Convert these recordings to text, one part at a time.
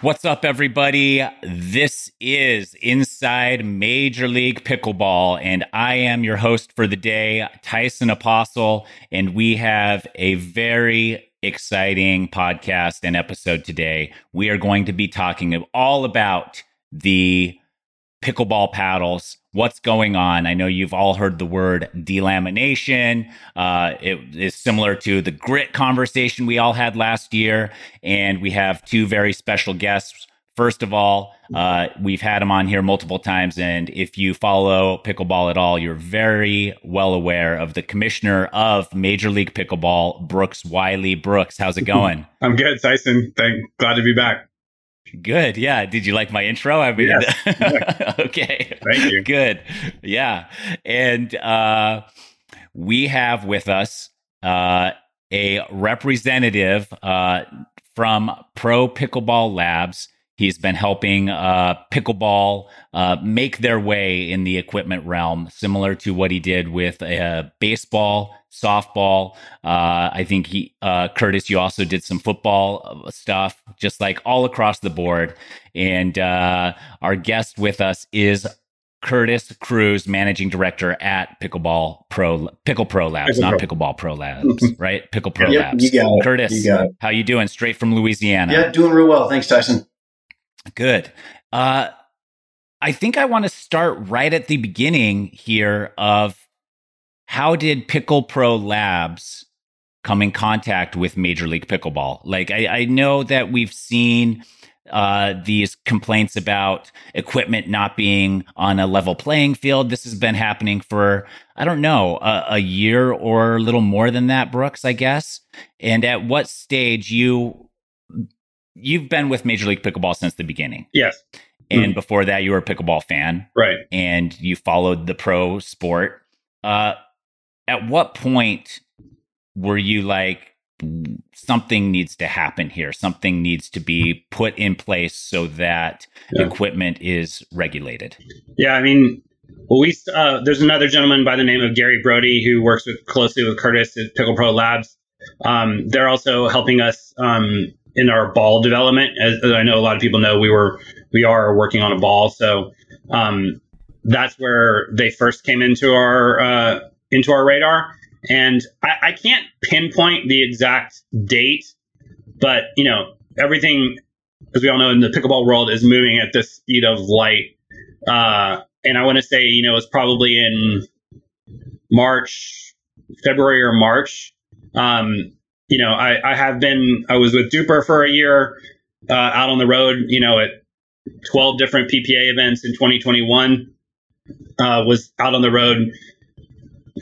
What's up, everybody? This is Inside Major League Pickleball, and I am your host for the day, Tyson Apostol. And we have a very exciting podcast and episode today. We are going to be talking all about the pickleball paddles what's going on. I know you've all heard the word delamination. Uh, it is similar to the grit conversation we all had last year. And we have two very special guests. First of all, uh, we've had him on here multiple times. And if you follow pickleball at all, you're very well aware of the commissioner of Major League Pickleball, Brooks Wiley. Brooks, how's it going? I'm good, Tyson. Thank, glad to be back. Good. Yeah. Did you like my intro? I mean, yes. okay. Thank you. Good. Yeah. And uh, we have with us uh, a representative uh, from Pro Pickleball Labs. He's been helping uh, pickleball uh, make their way in the equipment realm, similar to what he did with uh, baseball, softball. Uh, I think he, uh, Curtis, you also did some football uh, stuff, just like all across the board. And our guest with us is Curtis Cruz, managing director at Pickleball Pro Pickle Pro Labs, Pickle not Pro. Pickleball Pro Labs, right? Pickle Pro yep, Labs. You got it. Curtis, you got it. how you doing? Straight from Louisiana. Yeah, doing real well. Thanks, Tyson. Good. Uh, I think I want to start right at the beginning here of how did Pickle Pro Labs come in contact with Major League Pickleball? Like, I, I know that we've seen uh, these complaints about equipment not being on a level playing field. This has been happening for, I don't know, a, a year or a little more than that, Brooks, I guess. And at what stage you you've been with Major League Pickleball since the beginning. Yes. And mm before that, you were a pickleball fan. Right. And you followed the pro sport. Uh, at what point were you like, something needs to happen here? Something needs to be put in place so that yeah. equipment is regulated? Yeah. I mean, well, we uh, there's another gentleman by the name of Gary Brody who works with closely with Curtis at Pickle Pro Labs. Um, they're also helping us um, in our ball development. As, as, I know a lot of people know, we were we are working on a ball, so um, that's where they first came into our uh, into our radar. And I, I can't pinpoint the exact date, but you know everything, as we all know, in the pickleball world is moving at the speed of light. Uh, and I want to say, you know, it's probably in March, February or March. Um, you know, I, I have been, I was with DUPR for a year uh, out on the road, you know, at 12 different PPA events in 2021. Uh, was out on the road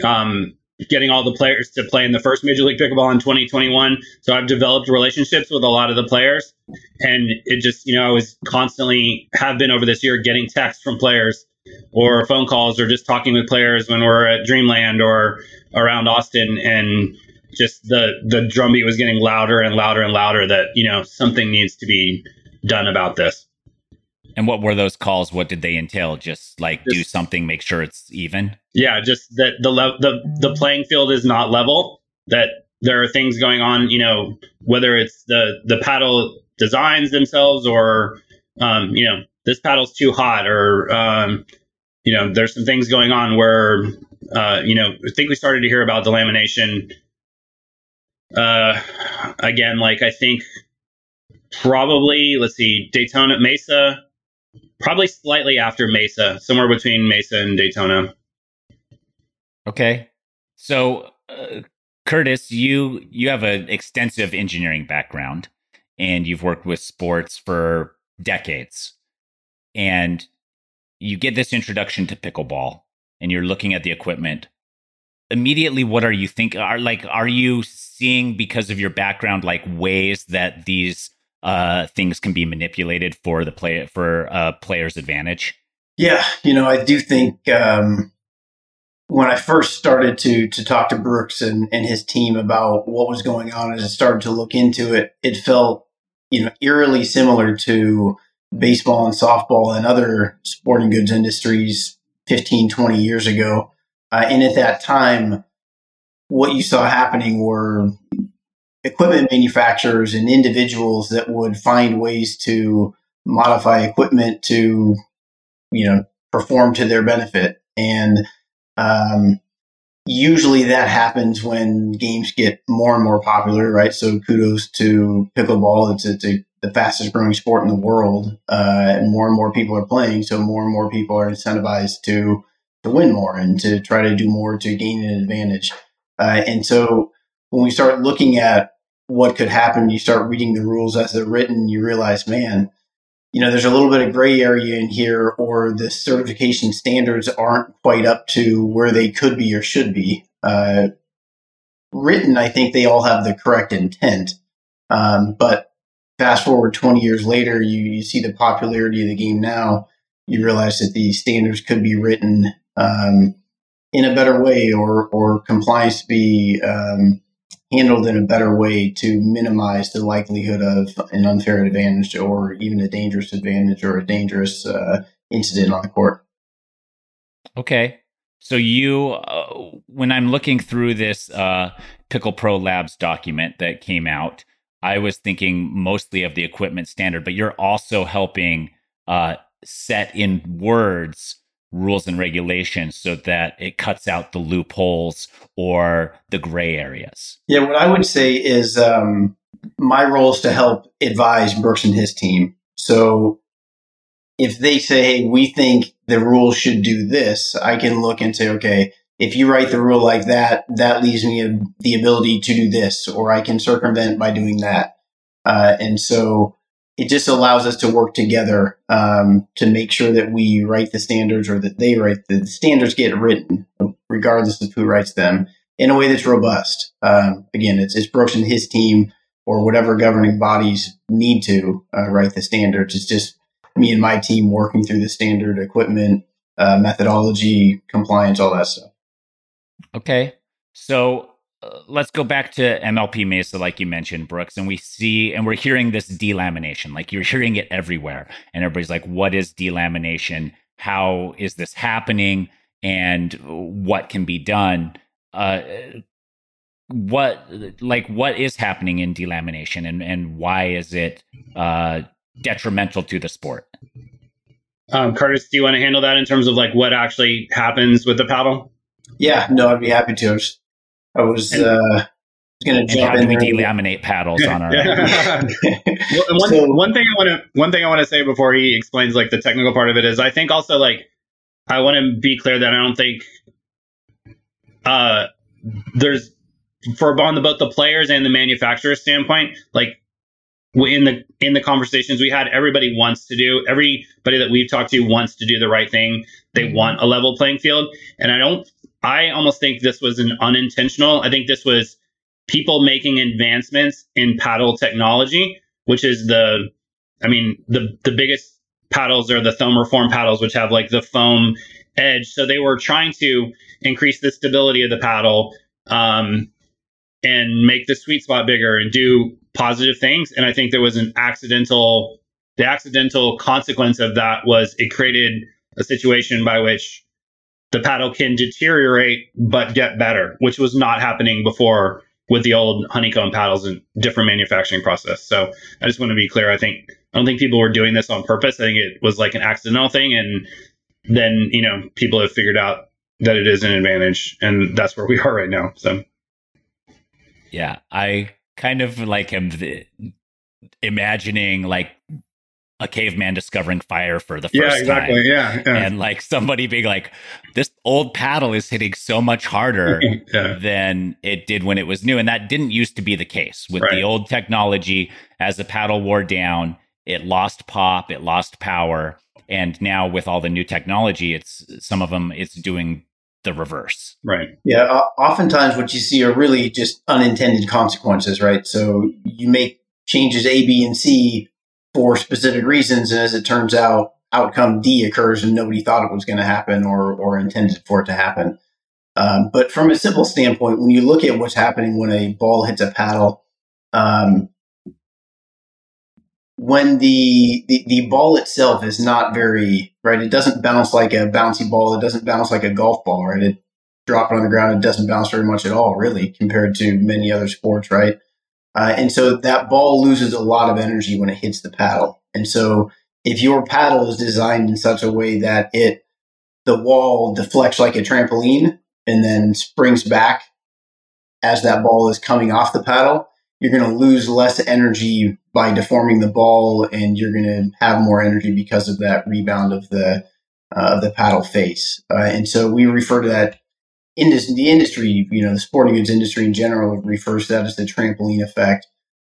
um, getting all the players to play in the first Major League Pickleball in 2021. So I've developed relationships with a lot of the players. And it just, you know, I was constantly, have been over this year getting texts from players or phone calls or just talking with players when we're at Dreamland or around Austin. And just the the drumbeat was getting louder and louder and louder that you know something needs to be done about this. And what were those calls? What did they entail? Just like just, do something, make sure it's even. Yeah, just that the le- the the playing field is not level. That there are things going on. You know, whether it's the the paddle designs themselves or um, you know this paddle's too hot or um, you know there's some things going on where uh, you know I think we started to hear about delamination uh, again, like I think probably let's see, Daytona Mesa, probably slightly after Mesa, somewhere between Mesa and Daytona. Okay, so uh, Curtis, you you have an extensive engineering background, and you've worked with sports for decades, and you get this introduction to pickleball, and you're looking at the equipment. Immediately, what are you think? Are like, are you seeing because of your background like ways that these uh, things can be manipulated for the play for a player's advantage? Yeah, you know, I do think um, when I first started to to talk to Brooks and, and his team about what was going on as I started to look into it, it felt you know eerily similar to baseball and softball and other sporting goods industries 15 20 years ago uh, and at that time what you saw happening were equipment manufacturers and individuals that would find ways to modify equipment to, you know, perform to their benefit. And um, usually that happens when games get more and more popular, right? So kudos to pickleball. It's, it's a, the fastest growing sport in the world, uh, and more and more people are playing. So more and more people are incentivized to to win more and to try to do more to gain an advantage. Uh, and so when we start looking at what could happen, you start reading the rules as they're written, you realize, man, you know, there's a little bit of gray area in here, or the certification standards aren't quite up to where they could be or should be. Uh, written, I think they all have the correct intent. Um, but fast forward 20 years later, you, you see the popularity of the game now. You realize that the standards could be written um, in a better way or, or compliance be um, handled in a better way to minimize the likelihood of an unfair advantage or even a dangerous advantage or a dangerous uh, incident on the court. Okay. So you, uh, when I'm looking through this uh, Pickle Pro Labs document that came out, I was thinking mostly of the equipment standard, but you're also helping uh, set in words rules and regulations so that it cuts out the loopholes or the gray areas? Yeah, what I would say is um, my role is to help advise Brooks and his team. So if they say, hey, we think the rule should do this, I can look and say, okay, if you write the rule like that, that leaves me the ability to do this, or I can circumvent by doing that. Uh, and so it just allows us to work together um, to make sure that we write the standards or that they write the, standards get written, regardless of who writes them, in a way that's robust. Um, again, it's, it's Brooks and his team or whatever governing bodies need to uh, write the standards. It's just me and my team working through the standard equipment, uh, methodology, compliance, all that stuff. Okay. So let's go back to MLP Mesa, like you mentioned, Brooks, and we see and we're hearing this delamination. Like you're hearing it everywhere, and everybody's like, "What is delamination? How is this happening? And what can be done?" Uh, what like what is happening in delamination, and and why is it uh, detrimental to the sport? Um, Curtis, do you want to handle that in terms of like what actually happens with the paddle? Yeah, no, I'd be happy to. I was uh, going to jump how in. do we delaminate paddles on our? well, one, so, one thing I want to one thing I want to say before he explains like the technical part of it is I think also like I want to be clear that I don't think uh there's for on the both the players and the manufacturer standpoint like in the in the conversations we had everybody wants to do everybody that we've talked to wants to do the right thing they mm-hmm. want a level playing field and i don't I almost think this was an unintentional. I think this was people making advancements in paddle technology, which is the, I mean, the the biggest paddles are the thermoform paddles, which have like the foam edge. So they were trying to increase the stability of the paddle um, and make the sweet spot bigger and do positive things. And I think there was an accidental, the accidental consequence of that was it created a situation by which the paddle can deteriorate but get better, which was not happening before with the old honeycomb paddles and different manufacturing process. So I just want to be clear. I think I don't think people were doing this on purpose. I think it was like an accidental thing, and then you know people have figured out that it is an advantage, and that's where we are right now. So yeah, I kind of like am imagining like a caveman discovering fire for the first yeah, exactly. time. Yeah, yeah. And like somebody being like, this old paddle is hitting so much harder yeah. than it did when it was new. And that didn't used to be the case with right. the old technology. As the paddle wore down, it lost pop, it lost power. And now with all the new technology, it's some of them, it's doing the reverse. Right. Yeah. Oftentimes, what you see are really just unintended consequences, right? So you make changes A, B, and C for specific reasons. And as it turns out, outcome D occurs and nobody thought it was going to happen or, or intended for it to happen. Um, but from a simple standpoint, when you look at what's happening when a ball hits a paddle, um, when the, the, the ball itself is not very right, it doesn't bounce like a bouncy ball. It doesn't bounce like a golf ball, right? It drop it on the ground. It doesn't bounce very much at all, really, compared to many other sports, right? Uh, and so that ball loses a lot of energy when it hits the paddle. And so if your paddle is designed in such a way that it, the wall deflects like a trampoline and then springs back as that ball is coming off the paddle, you're going to lose less energy by deforming the ball and you're going to have more energy because of that rebound of the, uh, of the paddle face. Uh, and so we refer to that in this, the industry, you know, the sporting goods industry in general refers to that as the trampoline effect.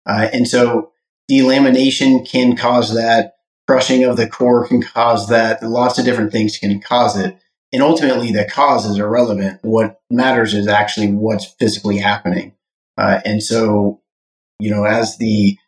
Uh, and so delamination can cause that. Crushing of the core can cause that. Lots of different things can cause it. And ultimately, the cause is irrelevant. What matters is actually what's physically happening. Uh, and so, you know, as the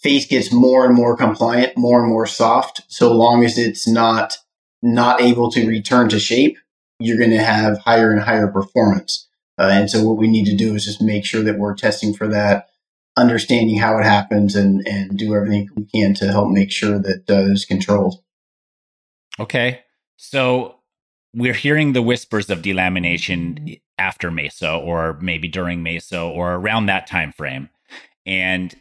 face gets more and more compliant, more and more soft, so long as it's not not able to return to shape, you're going to have higher and higher performance. Uh, and so what we need to do is just make sure that we're testing for that, understanding how it happens, and and do everything we can to help make sure that uh, it's controlled. Okay, so we're hearing the whispers of delamination after Mesa, or maybe during Mesa, or around that time frame, and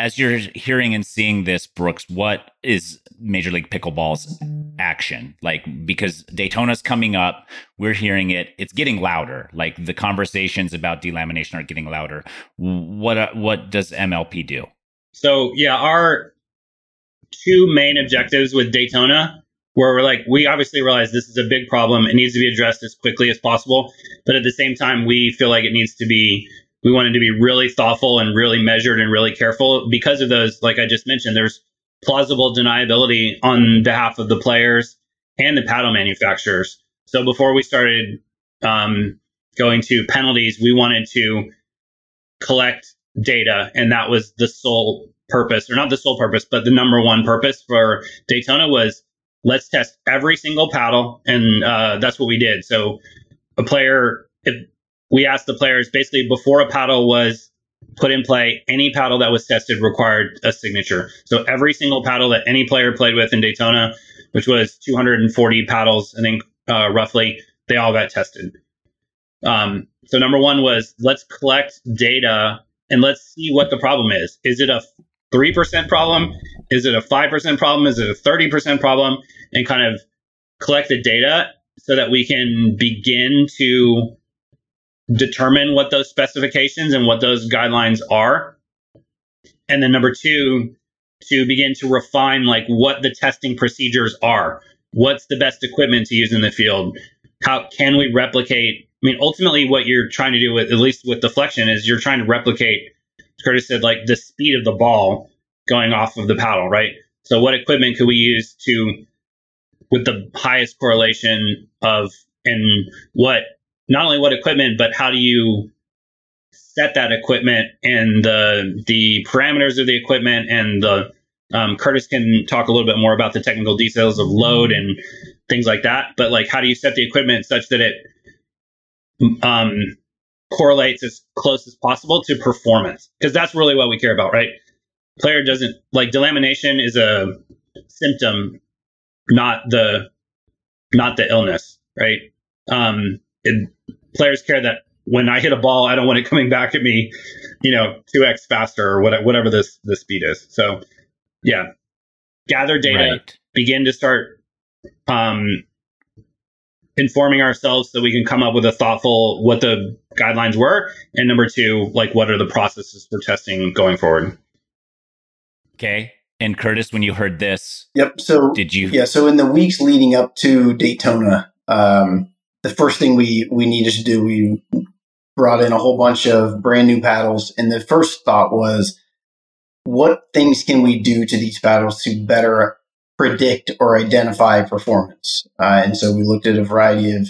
as you're hearing and seeing this, Brooks, what is Major League Pickleball's action? Like, because Daytona's coming up, we're hearing it. It's getting louder. Like the conversations about delamination are getting louder. What uh, what does MLP do? So yeah, our two main objectives with Daytona, where we're like, we obviously realize this is a big problem. It needs to be addressed as quickly as possible, but at the same time, we feel like it needs to be we wanted to be really thoughtful and really measured and really careful because of those, like I just mentioned, there's plausible deniability on behalf of the players and the paddle manufacturers. So before we started um, going to penalties, we wanted to collect data, and that was the sole purpose, or not the sole purpose, but the number one purpose for Daytona was let's test every single paddle, and uh, that's what we did. So a player, if we asked the players basically before a paddle was put in play, any paddle that was tested required a signature. So every single paddle that any player played with in Daytona, which was 240 paddles, I think uh, roughly, they all got tested. Um, so number one was let's collect data and let's see what the problem is. Is it a 3% problem? Is it a 5% problem? Is it a 30% problem? And kind of collect the data so that we can begin to determine what those specifications and what those guidelines are. And then number two, to begin to refine like what the testing procedures are. What's the best equipment to use in the field? How can we replicate? I mean, ultimately, what you're trying to do with, at least with deflection, is you're trying to replicate, Curtis said, like the speed of the ball going off of the paddle, right? So, what equipment could we use to, with the highest correlation of, and what not only what equipment, but how do you set that equipment and the the parameters of the equipment and the um, Curtis can talk a little bit more about the technical details of load and things like that. But like, how do you set the equipment such that it um, correlates as close as possible to performance? Because that's really what we care about, right? Player doesn't like delamination is a symptom, not the not the illness, right? Um, it, players care that when I hit a ball, I don't want it coming back at me, you know, two x faster or whatever, whatever this the speed is. So, yeah, gather data, right. begin to start um, informing ourselves so we can come up with a thoughtful what the guidelines were, and number two, like what are the processes for testing going forward. Okay. And Curtis, when you heard this, yep. So did you? Yeah. So in the weeks leading up to Daytona, um, the first thing we we needed to do, we brought in a whole bunch of brand new paddles, and the first thought was, what things can we do to these paddles to better predict or identify performance? Uh, and so we looked at a variety of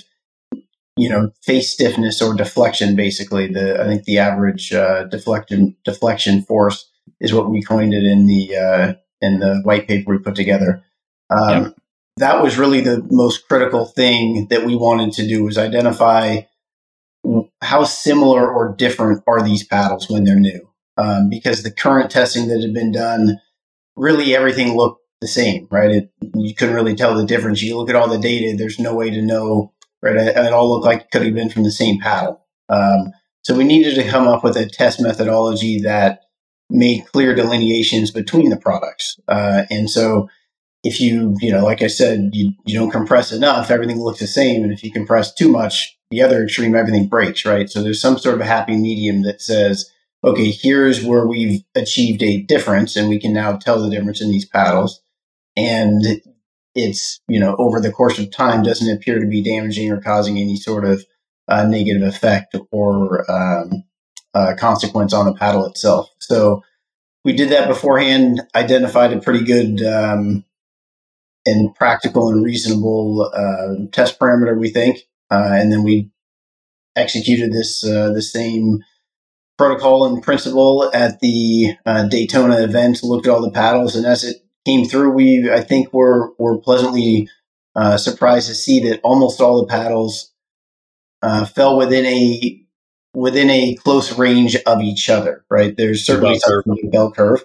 you know face stiffness or deflection basically. The i think the average uh, deflection deflection force is what we coined it in the uh, in the white paper we put together. Um, that was really the most critical thing that we wanted to do was identify how similar or different are these paddles when they're new. Um, because the current testing that had been done, really everything looked the same, right? It, you couldn't really tell the difference. You look at all the data, there's no way to know, right? It, it all looked like it could have been from the same paddle. Um, so we needed to come up with a test methodology that made clear delineations between the products. Uh, and so if you, you know, like I said, you, you don't compress enough, everything looks the same. And if you compress too much, the other extreme, everything breaks, right? So there's some sort of a happy medium that says, okay, here's where we've achieved a difference and we can now tell the difference in these paddles. And it's, you know, over the course of time doesn't appear to be damaging or causing any sort of uh, negative effect or um, uh, consequence on the paddle itself. So we did that beforehand, identified a pretty good um, and practical and reasonable uh, test parameter, we think, uh, and then we executed this uh, the same protocol and principle at the uh, Daytona event. Looked at all the paddles, and as it came through, we I think were were pleasantly uh, surprised to see that almost all the paddles uh, fell within a within a close range of each other. Right, there's certainly bell curve.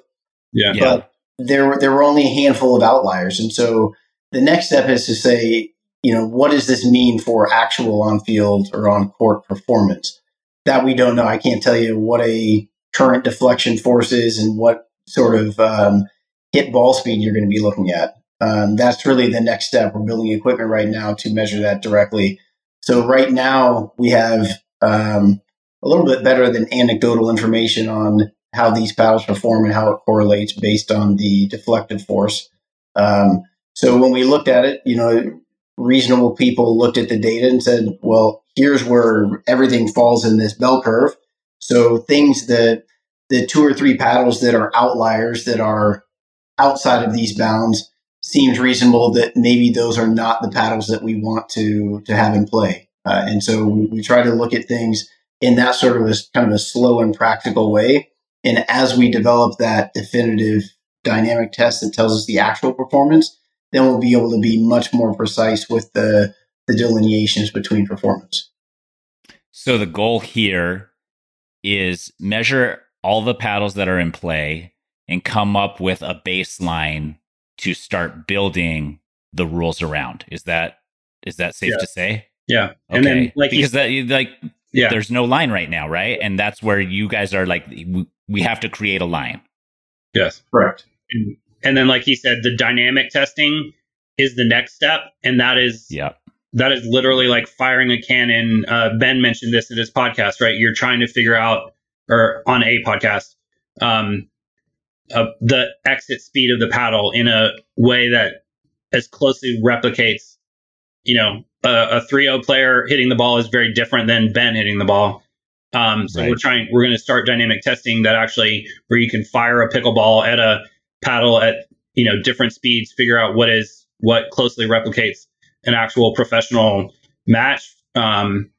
Yeah. But yeah. There were there were only a handful of outliers, and so the next step is to say, you know, what does this mean for actual on field or on court performance? That we don't know. I can't tell you what a current deflection force is and what sort of um, hit ball speed you're going to be looking at. Um, that's really the next step. We're building equipment right now to measure that directly. So right now we have um, a little bit better than anecdotal information on how these paddles perform and how it correlates based on the deflective force. Um, so when we looked at it, you know, reasonable people looked at the data and said, well, here's where everything falls in this bell curve. So things that the two or three paddles that are outliers that are outside of these bounds seems reasonable that maybe those are not the paddles that we want to to have in play. Uh, and so we, try to look at things in that sort of a kind of a slow and practical way. And as we develop that definitive dynamic test that tells us the actual performance, then we'll be able to be much more precise with the, the delineations between performance. So the goal here is measure all the paddles that are in play and come up with a baseline to start building the rules around. Is that is that safe yeah. to say? Yeah. Okay. And then like because that like yeah. there's no line right now, right? And that's where you guys are like we have to create a line. Yes. Correct. And and then, like he said, the dynamic testing is the next step, and that is yeah. That is literally like firing a cannon. Uh, ben mentioned this in his podcast, right? You're trying to figure out, or on a podcast, um, uh, the exit speed of the paddle in a way that as closely replicates, you know, a, a 3-0 player hitting the ball is very different than Ben hitting the ball. Um, so right. we're trying, we're going to start dynamic testing that actually where you can fire a pickleball at a paddle at you know different speeds, figure out what is what closely replicates an actual professional match, um,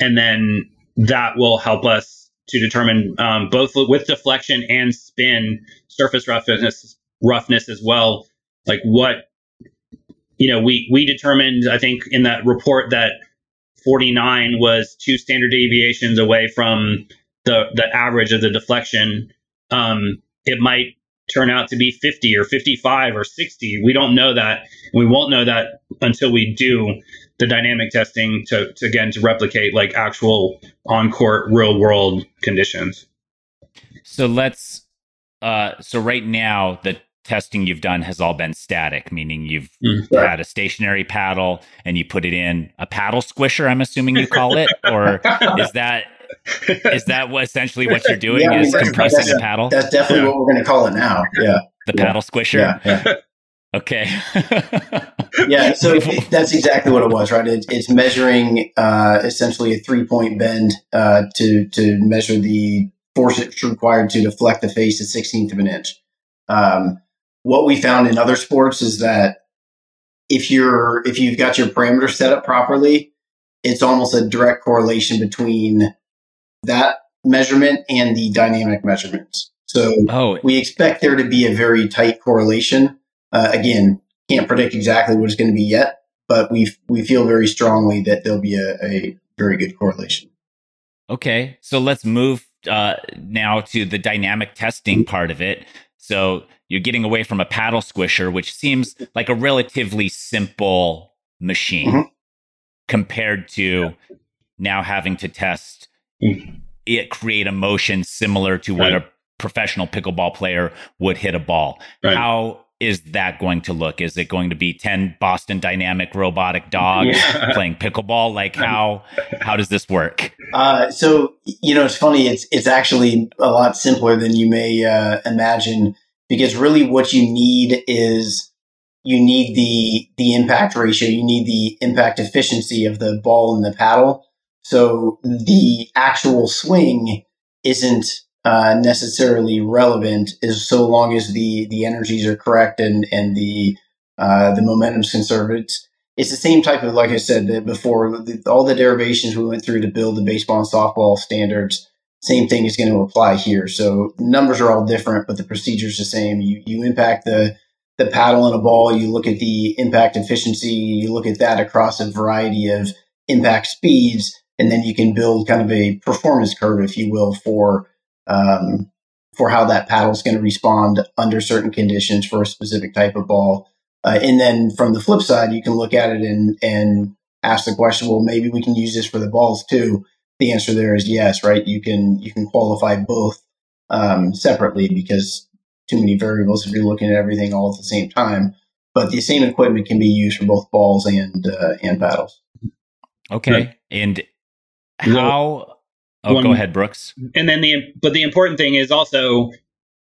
and then that will help us to determine um, both with deflection and spin surface roughness roughness as well. Like what you know, we we determined I think in that report that 49 was two standard deviations away from the the average of the deflection. Um, it might turn out to be 50 or 55 or 60. We don't know that. We won't know that until we do the dynamic testing to, to again to replicate like actual on court real world conditions. So let's uh so right now the testing you've done has all been static, meaning you've mm, had a stationary paddle and you put it in a paddle squisher, I'm assuming you call it, or is that is that what essentially what you're doing? Yeah, is I mean, compressing the paddle? That's definitely yeah. what we're going to call it now. Yeah, the yeah. paddle squisher. Yeah. okay. yeah, so that's exactly what it was, right? It, it's measuring uh, essentially a three point bend uh, to to measure the force it's required to deflect the face at sixteenth of an inch. Um, what we found in other sports is that if you're if you've got your parameters set up properly, it's almost a direct correlation between that measurement and the dynamic measurements. So oh. we expect there to be a very tight correlation. Uh, again, can't predict exactly what it's going to be yet, but we we feel very strongly that there'll be a, a very good correlation. Okay, so let's move uh, now to the dynamic testing part of it. So you're getting away from a paddle squisher, which seems like a relatively simple machine mm-hmm. compared to now having to test it create a motion similar to what right. a professional pickleball player would hit a ball. Right. How is that going to look? Is it going to be 10 Boston Dynamic robotic dogs yeah. playing pickleball? Like how how does this work? Uh, so you know, it's funny. It's it's actually a lot simpler than you may uh, imagine because really what you need is you need the the impact ratio. You need the impact efficiency of the ball and the paddle. So the actual swing isn't uh, necessarily relevant is so long as the the energies are correct and and the uh, the momentum's conserved. It's, the same type of like I said before. All the derivations we went through to build the baseball and softball standards. Same thing is going to apply here. So numbers are all different, but the procedure is the same. You you impact the the paddle and a ball. You look at the impact efficiency. You look at that across a variety of impact speeds, and then you can build kind of a performance curve, if you will, for um, for how that paddle is going to respond under certain conditions for a specific type of ball. Uh, and then from the flip side, you can look at it and and ask the question, well, maybe we can use this for the balls too. The answer there is yes, right? You can you can qualify both um, separately because too many variables if you're looking at everything all at the same time. But the same equipment can be used for both balls and uh, and paddles. Okay, right. and how? Oh, one, go ahead, Brooks. And then the but the important thing is also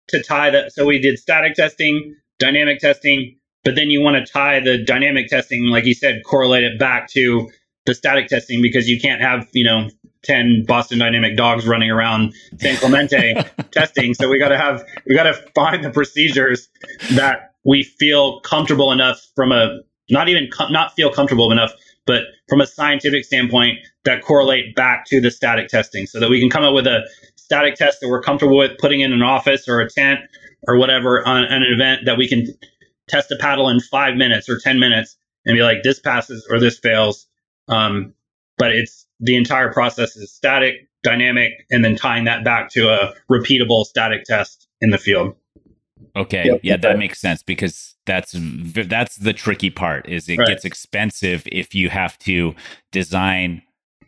to tie that. So we did static testing, dynamic testing, but then you want to tie the dynamic testing, like you said, correlate it back to the static testing because you can't have you know 10 Boston Dynamic dogs running around San Clemente testing. So we got to have, we got to find the procedures that we feel comfortable enough from a, not even, com- not feel comfortable enough, but from a scientific standpoint that correlate back to the static testing so that we can come up with a static test that we're comfortable with putting in an office or a tent or whatever on, on an event that we can test a paddle in five minutes or 10 minutes and be like, this passes or this fails. Um, but it's the entire process is static, dynamic, and then tying that back to a repeatable static test in the field. Okay, yep. yeah, that makes sense because that's that's the tricky part. Is it right. gets expensive if you have to design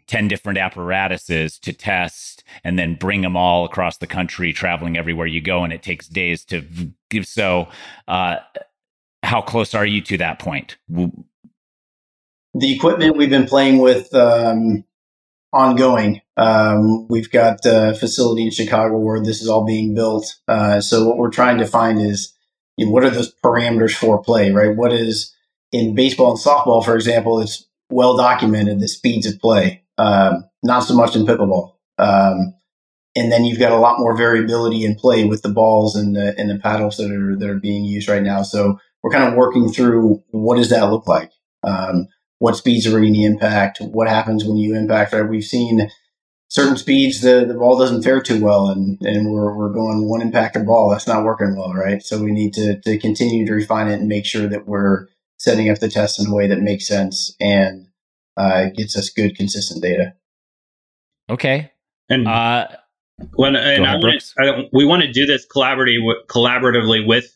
10 different apparatuses to test and then bring them all across the country traveling everywhere you go and it takes days to give so uh, how close are you to that point the equipment we've been playing with um, ongoing. Um, we've got a facility in Chicago where this is all being built. Uh, so what we're trying to find is you know, what are those parameters for play, right? What is in baseball and softball, for example, it's well documented the speeds of play. Um, not so much in pickleball. Um, and then you've got a lot more variability in play with the balls and the and the paddles that are that are being used right now. So we're kind of working through what does that look like. Um, what speeds are going to impact, what happens when you impact. Right? We've seen certain speeds the, the ball doesn't fare too well and, and we're, we're going one impacted ball. That's not working well, right? So we need to, to continue to refine it and make sure that we're setting up the test in a way that makes sense and uh, gets us good, consistent data. Okay. And uh, when and ahead, I, wanna, I we want to do this collaboratively, collaboratively with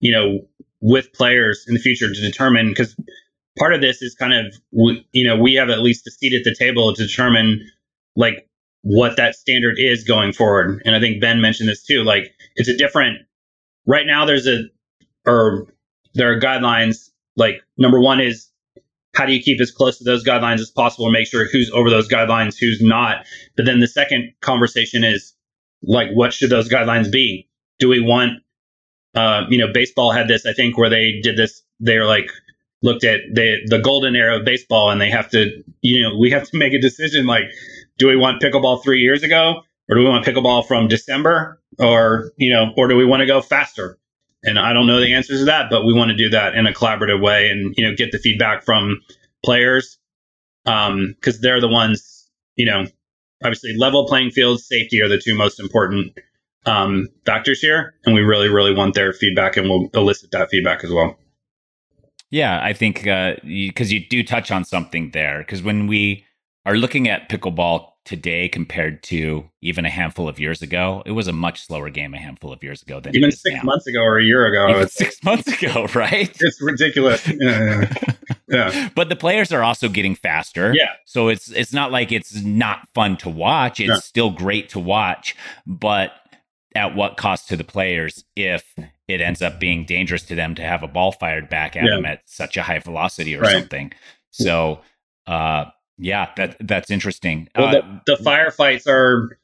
you know with players in the future to determine because part of this is kind of you know we have at least a seat at the table to determine like what that standard is going forward. And i think ben mentioned this too like it's a different right now there's a or there are guidelines like number one is how do you keep as close to those guidelines as possible and make sure who's over those guidelines who's not. But then the second conversation is like what should those guidelines be? Do we want uh, you know baseball had this i think where they did this they're like looked at the the golden era of baseball and they have to you know we have to make a decision like do we want pickleball three years ago or do we want pickleball from december or you know or do we want to go faster? And i don't know the answers to that but we want to do that in a collaborative way and you know get the feedback from players um because they're the ones you know obviously level playing field safety are the two most important um factors here. And we really really want their feedback and we'll elicit that feedback as well yeah, I think because uh, you, you do touch on something there. Because when we are looking at pickleball today compared to even a handful of years ago, it was a much slower game a handful of years ago than even six now. months ago or a year ago. Even six months ago, right? It's ridiculous. Yeah, yeah. yeah. but the players are also getting faster. Yeah. So it's it's not like it's not fun to watch. It's yeah. still great to watch, but at what cost to the players if it ends up being dangerous to them to have a ball fired back at yeah. them at such a high velocity or right. something. So, uh, yeah, that that's interesting. Well, uh, the, the firefights are,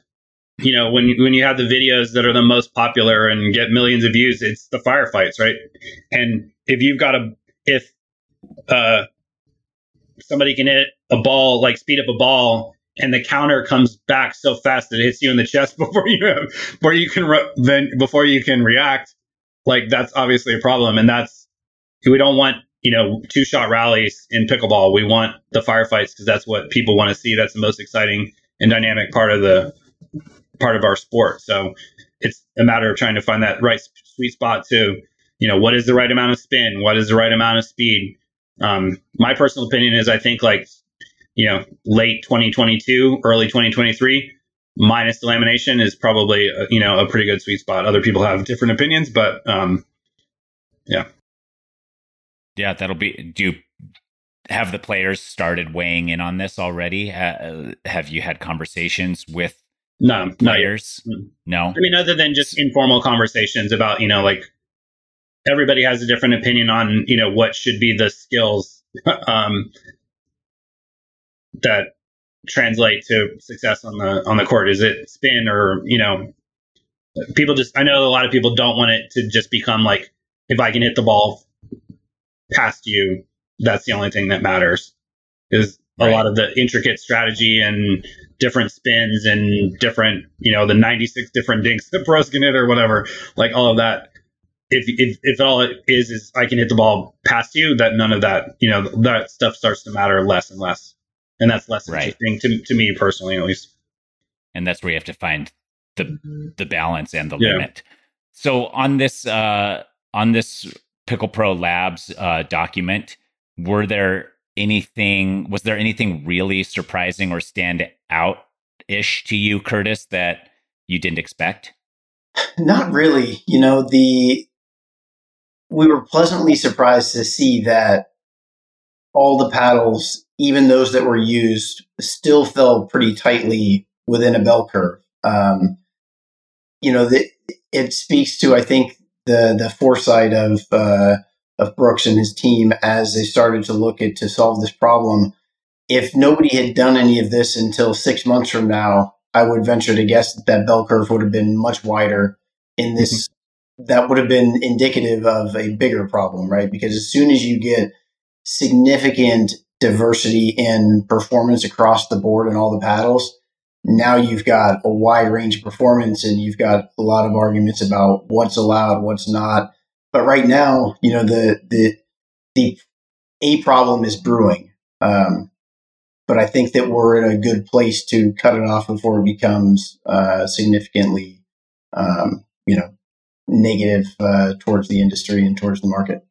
you know, when when you have the videos that are the most popular and get millions of views, it's the firefights, right? And if you've got a if uh, somebody can hit a ball like speed up a ball and the counter comes back so fast that it hits you in the chest before you have, before you can re- then before you can react like that's obviously a problem. And that's we don't want you know two shot rallies in pickleball. We want the firefights because that's what people want to see. That's the most exciting and dynamic part of the part of our sport. So it's a matter of trying to find that right sweet spot to you know what is the right amount of spin? What is the right amount of speed? Um, my personal opinion is i think like you know late 2022 early 2023 minus the lamination is probably a, uh, you know a pretty good sweet spot. Other people have different opinions but um, yeah. Yeah that'll be do you have the players started weighing in on this already? Uh, have you had conversations with no players? No? I mean other than just informal conversations about you know like everybody has a different opinion on you know what should be the skills um, that translate to success on the on the court? Is it spin or you know, people just? I know a lot of people don't want it to just become like if I can hit the ball past you, that's the only thing that matters. Is a lot of the intricate strategy and different spins and different, you know, the 96 different dinks the pros can hit or whatever, like all of that. If, if, if all it is is I can hit the ball past you, that none of that, you know, that stuff starts to matter less and less and that's less right. interesting to to me personally, at least. And that's where you have to find the the balance and the yeah. limit. So on this uh, on this Pickle Pro Labs uh, document, were there anything? Was there anything really surprising or stand out ish to you, Curtis, that you didn't expect? Not really. You know the we were pleasantly surprised to see that all the paddles even those that were used still fell pretty tightly within a bell curve. Um, you know, the, it speaks to I think the the foresight of uh, of Brooks and his team as they started to look at to solve this problem. If nobody had done any of this until six months from now, I would venture to guess that that bell curve would have been much wider. In this, mm-hmm. that would have been indicative of a bigger problem, right? Because as soon as you get significant diversity in performance across the board and all the paddles. Now you've got a wide range of performance and you've got a lot of arguments about what's allowed, what's not. But right now, you know, the, the, the, a problem is brewing. Um, but I think that we're in a good place to cut it off before it becomes uh, significantly, um, you know, negative uh, towards the industry and towards the market.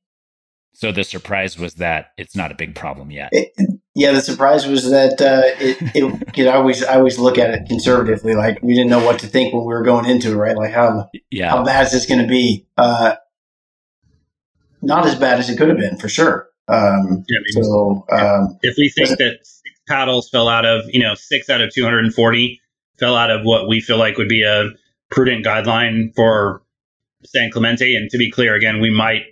So the surprise was that it's not a big problem yet. It, yeah, the surprise was that uh, it, it you know, I always I always look at it conservatively. Like we didn't know what to think when we were going into it, right? Like how yeah. how bad is this going to be? Uh, not as bad as it could have been for sure. Um, yeah, so um, if we think that six paddles fell out of you know six out of two hundred and forty fell out of what we feel like would be a prudent guideline for San Clemente, and to be clear, again, we might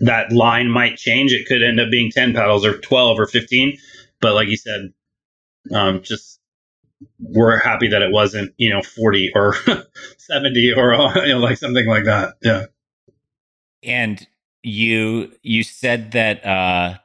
that line might change. It could end up being 10 paddles or 12 or 15. But like you said, um, just we're happy that it wasn't, you know, 40 or 70 or you know, like something like that. Yeah. And you you said that uh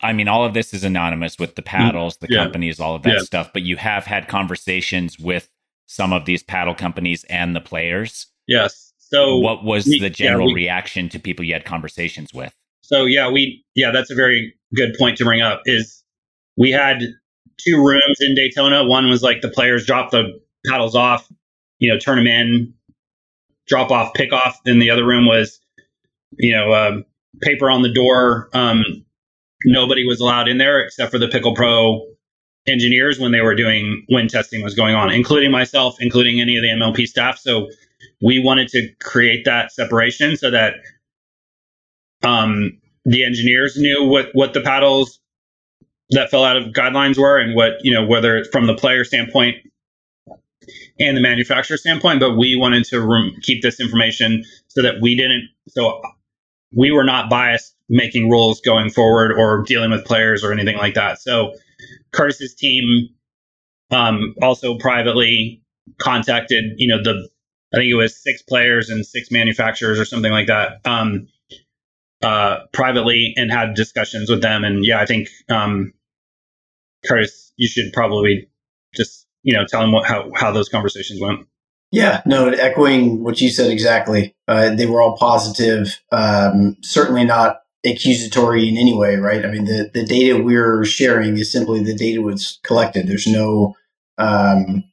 I mean all of this is anonymous with the mm, paddles, the yeah. companies, all of that yeah. stuff, but you have had conversations with some of these paddle companies and the players. Yes. So what was we, the general yeah, we, reaction to people you had conversations with? So yeah, we yeah, that's a very good point to bring up. Is we had two rooms in Daytona. One was like the players drop the paddles off, you know, turn them in, drop off, pick off. Then the other room was, you know, um, paper on the door. Um, nobody was allowed in there except for the Pickle Pro engineers when they were doing when testing was going on, including myself, including any of the MLP staff. So we wanted to create that separation so that um, the engineers knew what what the paddles that fell out of guidelines were and what you know whether it's from the player standpoint and the manufacturer standpoint, but we wanted to rem- keep this information so that we didn't, so we were not biased making rules going forward or dealing with players or anything like that. So Curtis's team um, also privately contacted, you know, the I think it was six players and six manufacturers or something like that um, uh, privately and had discussions with them. And yeah, I think um, Curtis, you should probably just you know tell them what, how how those conversations went. Yeah, no, echoing what you said exactly. Uh, they were all positive. Um, certainly not accusatory in any way, right? I mean, the, the data we're sharing is simply the data was collected. There's no um,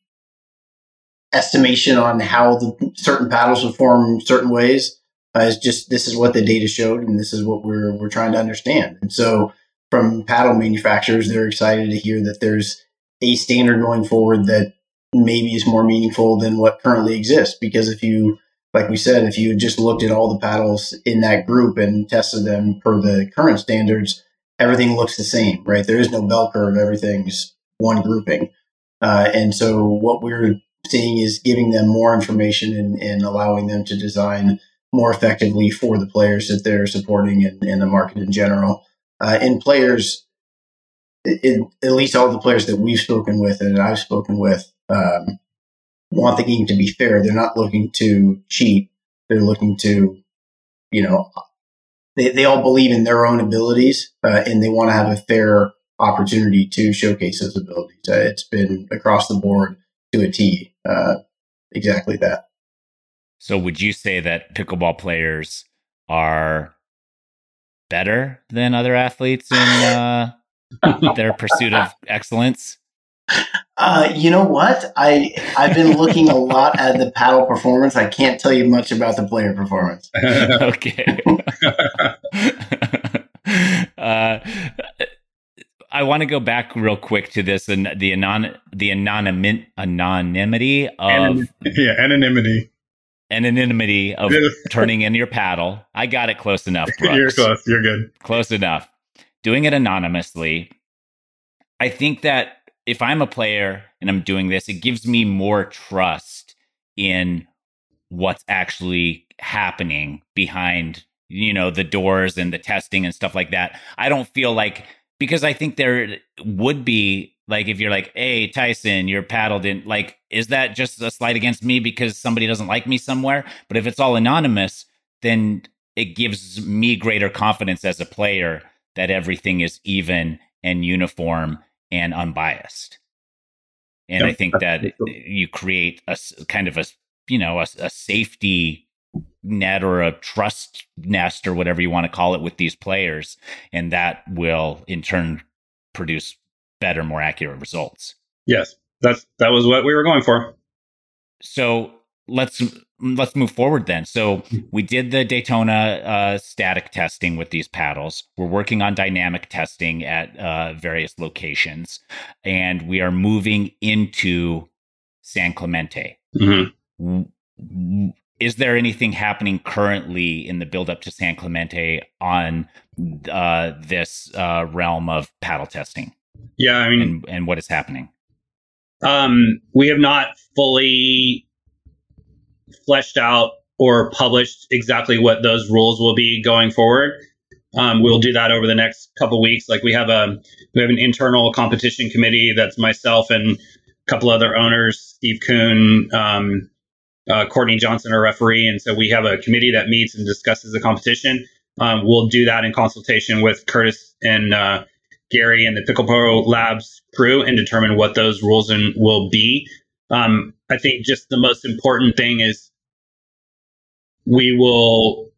estimation on how the certain paddles would form certain ways. Uh, it's just this is what the data showed, and this is what we're we're trying to understand. And so, from paddle manufacturers, they're excited to hear that there's a standard going forward that maybe is more meaningful than what currently exists. Because if you, like we said, if you just looked at all the paddles in that group and tested them per the current standards, everything looks the same, right? There is no bell curve. Everything's one grouping. Uh, and so what we're seeing is giving them more information and, and allowing them to design more effectively for the players that they're supporting and, and the market in general. Uh, and players, at least all the players that we've spoken with and I've spoken with, um, want the game to be fair. They're not looking to cheat. They're looking to, you know, they, they all believe in their own abilities uh, and they want to have a fair opportunity to showcase those abilities. Uh, it's been across the board to a T, uh, exactly that. So, would you say that pickleball players are better than other athletes in uh, their pursuit of excellence? Uh, you know what? I I've been looking a lot at the paddle performance. I can't tell you much about the player performance. okay. uh, I want to go back real quick to this and the anon the anonymity anonymity of Anon- yeah anonymity anonymity of turning in your paddle. I got it close enough. You're close. You're good. Close enough. Doing it anonymously. I think that if I'm a player and I'm doing this, it gives me more trust in what's actually happening behind you know the doors and the testing and stuff like that. I don't feel like because I think there would be like if you're like, hey Tyson, your paddle didn't like, is that just a slight against me because somebody doesn't like me somewhere? But if it's all anonymous, then it gives me greater confidence as a player that everything is even and uniform and unbiased. And I think that you create a kind of a you know a, a safety net or a trust nest or whatever you want to call it with these players and that will in turn produce better more accurate results. Yes that's that was what we were going for. So let's let's move forward then. So we did the daytona uh, static testing with these paddles. We're working on dynamic testing at uh, various locations and we are moving into san clemente. Mm-hmm is there anything happening currently in the build up to San Clemente on uh, this uh, realm of paddle testing? Yeah, I mean, and, and what is happening? Um, we have not fully fleshed out or published exactly what those rules will be going forward. Um, we'll do that over the next couple weeks. Like we have a we have an internal competition committee that's myself and a couple other owners, Steve Kuhn, um, uh, Courtney Johnson, our referee. And so we have a committee that meets and discusses the competition. Um, we'll do that in consultation with Curtis and uh, Gary and the Pickle Pro Labs crew and determine what those rules will be. Um, I think just the most important thing is we will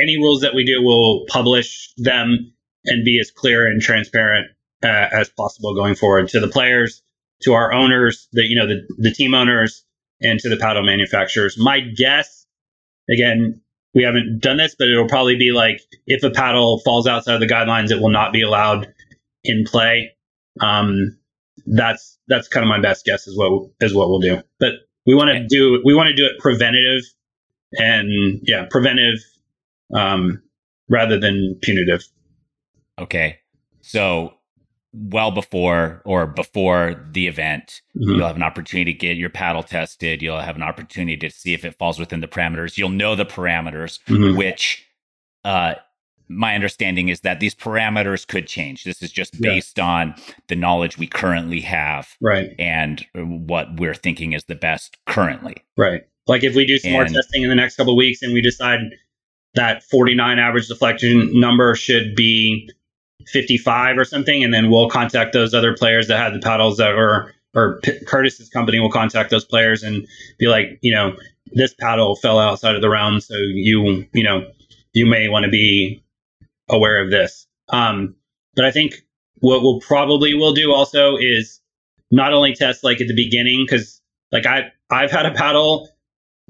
any rules that we do will publish them and be as clear and transparent uh, as possible going forward to the players, to our owners, the you know the the team owners, and to the paddle manufacturers. My guess, again, we haven't done this, but it'll probably be like if a paddle falls outside of the guidelines, it will not be allowed in play. Um, that's that's kind of my best guess is what is what we'll do. But we want to do we want to do it preventative and yeah, preventive um, rather than punitive. Okay, so well before or before the event. Mhm. You'll have an opportunity to get your paddle tested. You'll have an opportunity to see if it falls within the parameters. You'll know the parameters, Mhm. which uh, my understanding is that these parameters could change. This is just Yeah. based on the knowledge we currently have Right. and what we're thinking is the best currently. Right. Like if we do some more testing in the next couple of weeks and we decide that 49 average deflection number should be 55 or something, and then we'll contact those other players that had the paddles that were, or P- Curtis's company will contact those players and be like, you know, this paddle fell outside of the round, so you, you know, you may want to be aware of this. Um, but I think what we'll probably will do also is not only test like at the beginning because like I I've had a paddle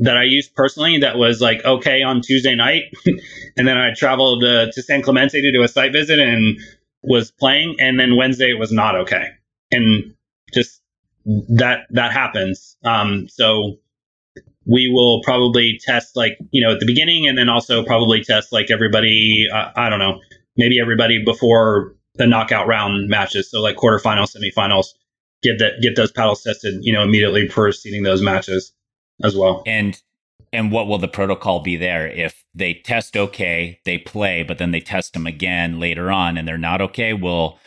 that I used personally that was like okay on Tuesday night, and then I traveled uh, to San Clemente to do a site visit and was playing, and then Wednesday it was not okay, and just that that happens. Um, so we will probably test like you know at the beginning, and then also probably test like everybody. Uh, I don't know, maybe everybody before the knockout round matches. So like quarterfinals, semifinals get that get those paddles tested, you know, immediately preceding those matches as well. And and what will the protocol be there if they test okay, they play, but then they test them again later on and they're not okay? Will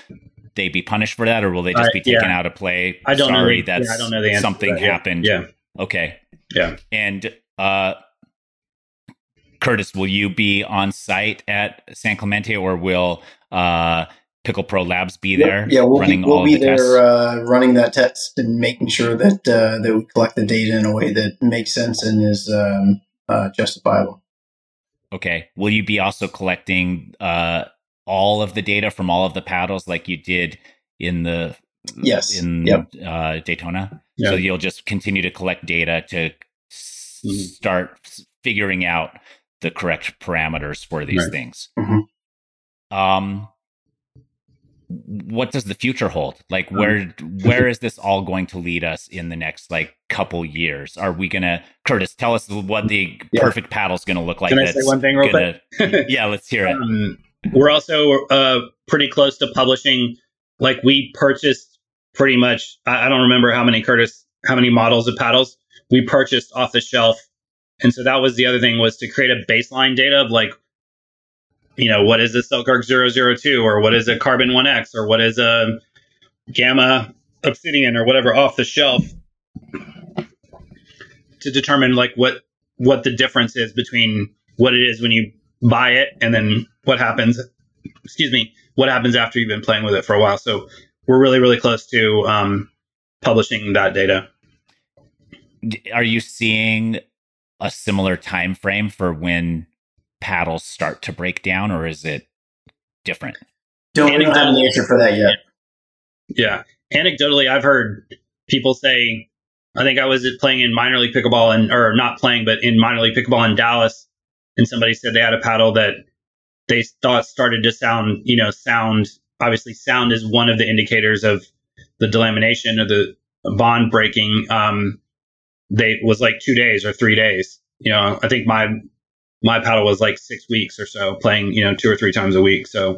they be punished for that, or will they just I- be taken yeah. out of play? I don't Sorry, know. The, that's yeah, I don't know the answer. something that. Yeah. happened. Yeah. Okay. Yeah. And uh, Curtis, will you be on site at San Clemente, or will uh, Pickle Pro Labs be there? Yeah, we'll running be, we'll all be the there uh, running that test and making sure that uh, that we collect the data in a way that makes sense and is um, uh, justifiable. Okay. Will you be also collecting uh, all of the data from all of the paddles like you did in the Yes. in Yep. uh, Daytona? Yeah. So you'll just continue to collect data to Mhm. start figuring out the correct parameters for these Right. things. Mhm. Um, what does the future hold? Like, Um, where where is this all going to lead us in the next like couple years? Are we gonna, Curtis? Tell us what the Yeah. perfect paddle's gonna look like. Can I say one thing real gonna, quick? yeah, let's hear it. Um, we're also uh, pretty close to publishing. Like we purchased pretty much. I, I don't remember how many Curtis, how many models of paddles we purchased off the shelf, and so that was the other thing was to create a baseline data of like, you know, what is a Selkirk 002 or what is a CRBN 1X or what is a Gamma Obsidian or whatever off the shelf to determine like what what the difference is between what it is when you buy it and then what happens excuse me what happens after you've been playing with it for a while. So we're really really close to um, publishing that data. Are you seeing a similar time frame for when paddles start to break down, or is it different? Don't we don't have an answer for that yet. yeah anecdotally i've heard people say i think i was playing in minor league pickleball and or not playing but in minor league pickleball in dallas and somebody said they had a paddle that they thought started to sound you know sound obviously sound is one of the indicators of the delamination or the bond breaking um they was like two days or three days you know i think my my paddle was like six weeks or so playing you know two or three times a week so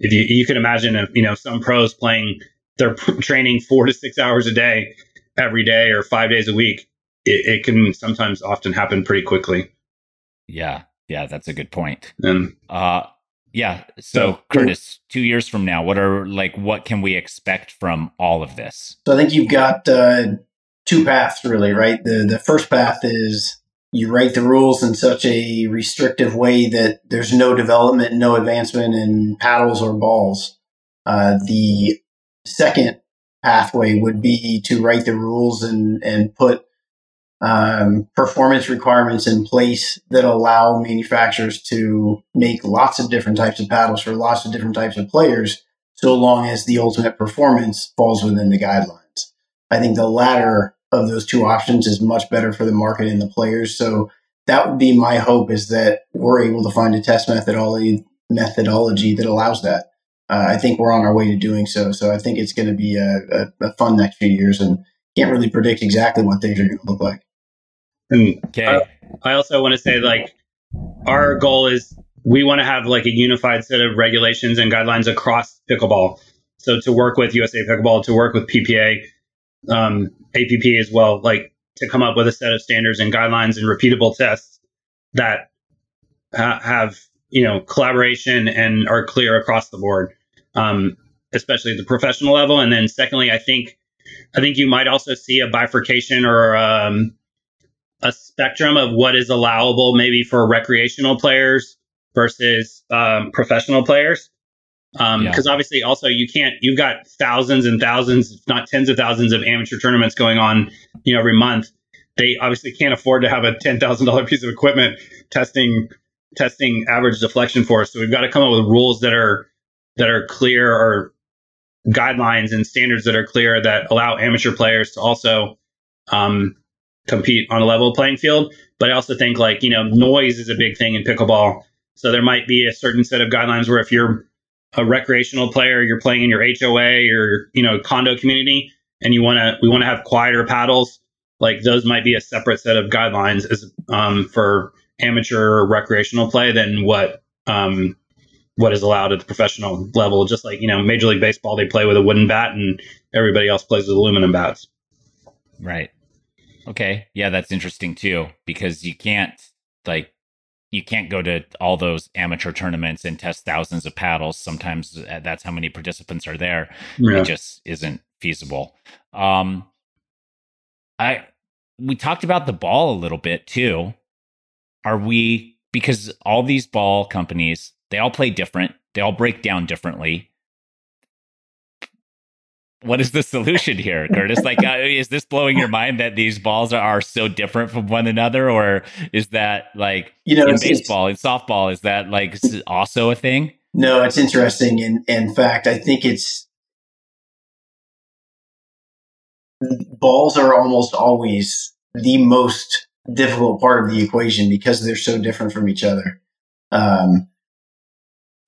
if you you can imagine if you know some pros playing they're training four to six hours a day every day or five days a week it, it can sometimes often happen pretty quickly Yeah, yeah, that's a good point. and Uh, yeah. So, So- Curtis, two years from now, what are like what can we expect from all of this? So I think you've got uh, two paths, really, right? The the first path is you write the rules in such a restrictive way that there's no development, no advancement in paddles or balls. Uh, the second pathway would be to write the rules and and put um, performance requirements in place that allow manufacturers to make lots of different types of paddles for lots of different types of players, so long as the ultimate performance falls within the guidelines. I think the latter of those two options is much better for the market and the players. So that would be my hope is that we're able to find a test methodology methodology that allows that. Uh, I think we're on our way to doing so. So I think it's going to be a, a, a fun next few years and can't really predict exactly what things are going to look like. and Okay. Uh, I also want to say like our goal is we want to have like a unified set of regulations and guidelines across pickleball. So to work with USA Pickleball, to work with PPA, um, APP as well, like to come up with a set of standards and guidelines and repeatable tests that ha- have you know collaboration and are clear across the board, um, especially at the professional level. And then secondly, I think I think you might also see a bifurcation or um, a spectrum of what is allowable, maybe for recreational players versus um, professional players. Because um, yeah. obviously, also you can't. You've got thousands and thousands, if not tens of thousands, of amateur tournaments going on, you know, every month. They obviously can't afford to have a ten thousand dollar piece of equipment testing testing average deflection force. So we've got to come up with rules that are that are clear or guidelines and standards that are clear that allow amateur players to also um, compete on a level playing field. But I also think like you know noise is a big thing in pickleball. So there might be a certain set of guidelines where if you're a recreational player, you're playing in your HOA or you know condo community, and you want to we want to have quieter paddles. Like those might be a separate set of guidelines as um, for amateur recreational play than what um, what is allowed at the professional level. Just like you know, Major League Baseball, they play with a wooden bat, and everybody else plays with aluminum bats. Right. Okay. Yeah, that's interesting too because you can't like you can't go to all those amateur tournaments and test thousands of paddles. Sometimes uh, that's how many participants are there. Yeah. It just isn't feasible. Um, I we talked about the ball a little bit too. Are we because all these ball companies they all play different. They all break down differently what is the solution here, Curtis? Like, uh, is this blowing your mind that these balls are, are, so different from one another, or is that like you know in baseball, in softball, is that like also a thing? No, it's interesting. In in fact, I think it's balls are almost always the most difficult part of the equation because they're so different from each other. Um,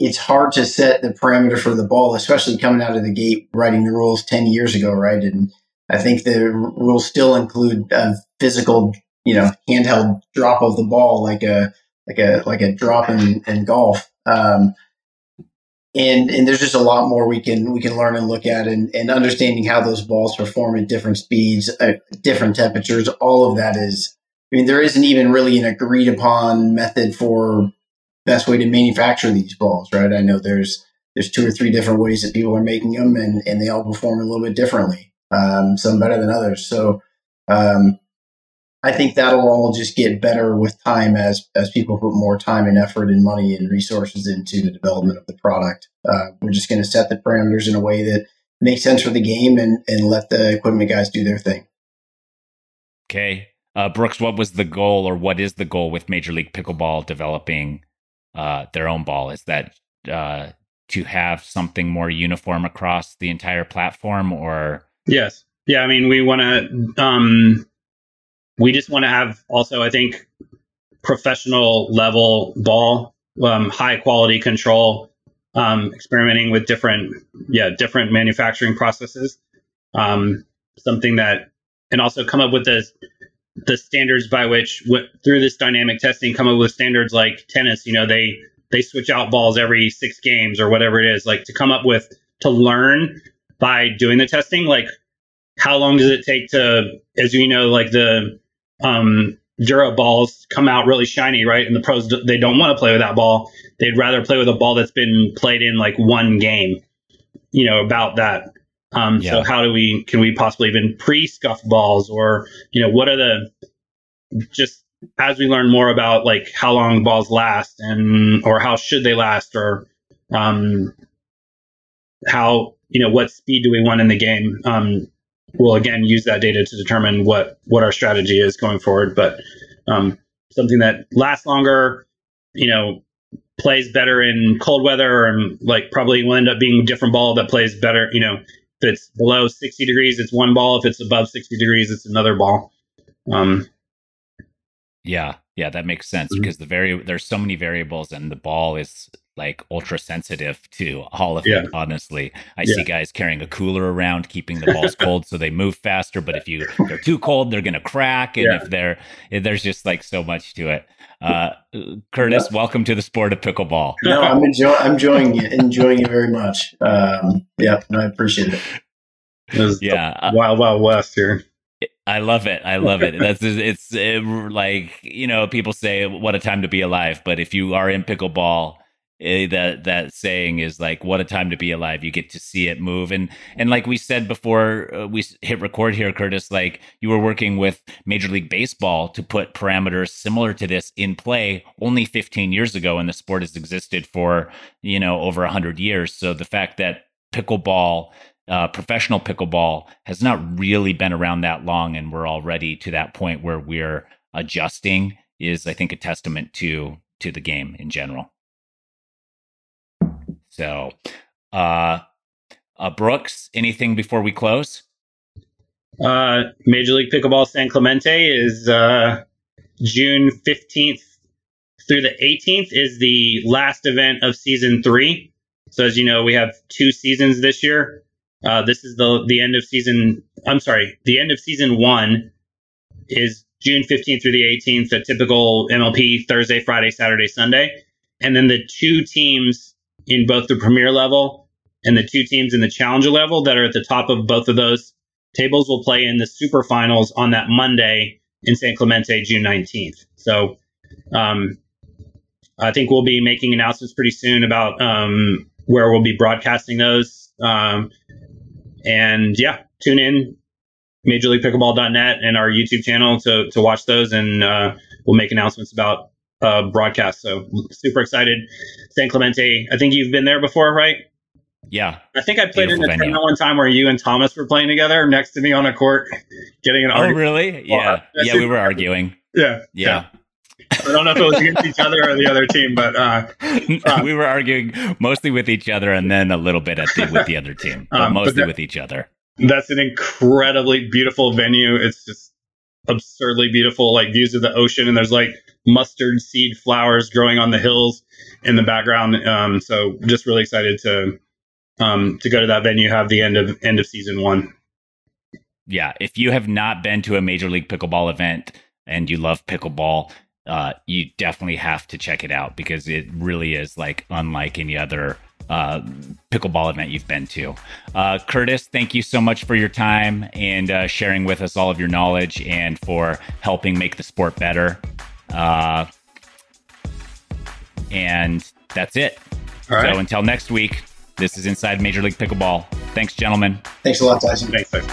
it's hard to set the parameter for the ball, especially coming out of the gate writing the rules 10 years ago, right? And I think the rules still include a physical, you know, handheld drop of the ball, like a, like a, like a drop in, in golf. Um, and, and there's just a lot more we can, we can learn and look at and, and understanding how those balls perform at different speeds, uh, different temperatures. All of that is, I mean, there isn't even really an agreed upon method for best way to manufacture these balls, right? I know there's there's two or three different ways that people are making them, and and they all perform a little bit differently. Um, some better than others. So um, I think that'll all just get better with time as as people put more time and effort and money and resources into the development of the product. Uh, we're just going to set the parameters in a way that makes sense for the game and and let the equipment guys do their thing. Okay. Uh, Brooks, what was the goal or what is the goal with Major League Pickleball developing uh, their own ball? Is that uh, to have something more uniform across the entire platform, or yes, yeah. I mean, we want to. Um, we just want to have also, I think, professional level ball, um, high quality control, um, experimenting with different, yeah, different manufacturing processes. Um, something that, and also come up with this the standards by which through this dynamic testing come up with standards like tennis you know they they switch out balls every six games or whatever it is like to come up with to learn by doing the testing like how long does it take to as you know like the um dura balls come out really shiny right? And the pros they don't want to play with that ball. They'd rather play with a ball that's been played in like one game you know about that um, yeah. So how do we can we possibly even pre scuff balls or you know what are the just as we learn more about like how long balls last and or how should they last or um, how you know what speed do we want in the game um, we'll again use that data to determine what what our strategy is going forward but um, something that lasts longer you know plays better in cold weather and like probably will end up being a different ball that plays better you know if it's below 60 degrees, it's one ball. If it's above 60 degrees, it's another ball. Um, yeah, yeah, that makes sense mm-hmm. because the very there's so many variables, and the ball is like ultra sensitive to all of Yeah. it. Honestly, I Yeah. see guys carrying a cooler around, keeping the balls cold so they move faster. But if you they're too cold, they're gonna crack. And Yeah. if they're there's just like so much to it. Uh, Curtis, welcome to the sport of pickleball. No, I'm enjoying I'm enjoying it, enjoying it very much. Um, yeah, no, I appreciate it. It was Yeah, uh, Wild Wild West here. I love it. I love it. That's it's it, like you know people say what a time to be alive, but if you are in pickleball, eh, that that saying is like what a time to be alive. You get to see it move, and and like we said before uh, we hit record here, Curtis. Like you were working with Major League Baseball to put parameters similar to this in play only 15 years ago, and the sport has existed for you know over 100 years. So the fact that pickleball uh, professional pickleball has not really been around that long, and we're already to that point where we're adjusting is, I think, a testament to to the game in general. So, uh, uh, Brooks, anything before we close? Uh, Major League Pickleball San Clemente is uh, June 15th through the 18th is the last event of season three. So as you know, we have two seasons this year. Uh, this is the the end of season. I'm sorry, the end of season one is June 15th through the 18th, a typical MLP Thursday, Friday, Saturday, Sunday, and then the two teams in both the Premier level and the two teams in the Challenger level that are at the top of both of those tables will play in the super finals on that Monday in San Clemente, June 19th. So um, I think we'll be making announcements pretty soon about um, where we'll be broadcasting those. Um, and yeah, tune in majorleaguepickleball.net and our YouTube channel to, to watch those. And uh, we'll make announcements about uh, broadcast. So super excited. San Clemente, I think you've been there before, right? Yeah, I think I played Beautiful in a venue. tournament one time where you and Thomas were playing together next to me on a court, getting an Oh, argument. really? Yeah, that's yeah. We were arguing. Yeah, Yeah, I don't know if it was against each other or the other team, but uh, we were arguing mostly with each other, and then a little bit at the, with the other team, but Um, but mostly that- with each other. that's an incredibly beautiful venue. It's just absurdly beautiful, like views of the ocean, and there's like mustard seed flowers growing on the hills in the background. Um, so just really excited to um, to go to that venue. Have the end of end of season one. yeah, if you have not been to a major league pickleball event and you love pickleball, uh, you definitely have to check it out because it really is like unlike any other uh, pickleball event you've been to. Uh, Curtis, thank you so much for your time and uh, sharing with us all of your knowledge and for helping make the sport better. Uh, and that's it. All right. So until next week, this is Inside Major League Pickleball. Thanks, gentlemen. Thanks a lot, Tyson. Thanks. Tyson.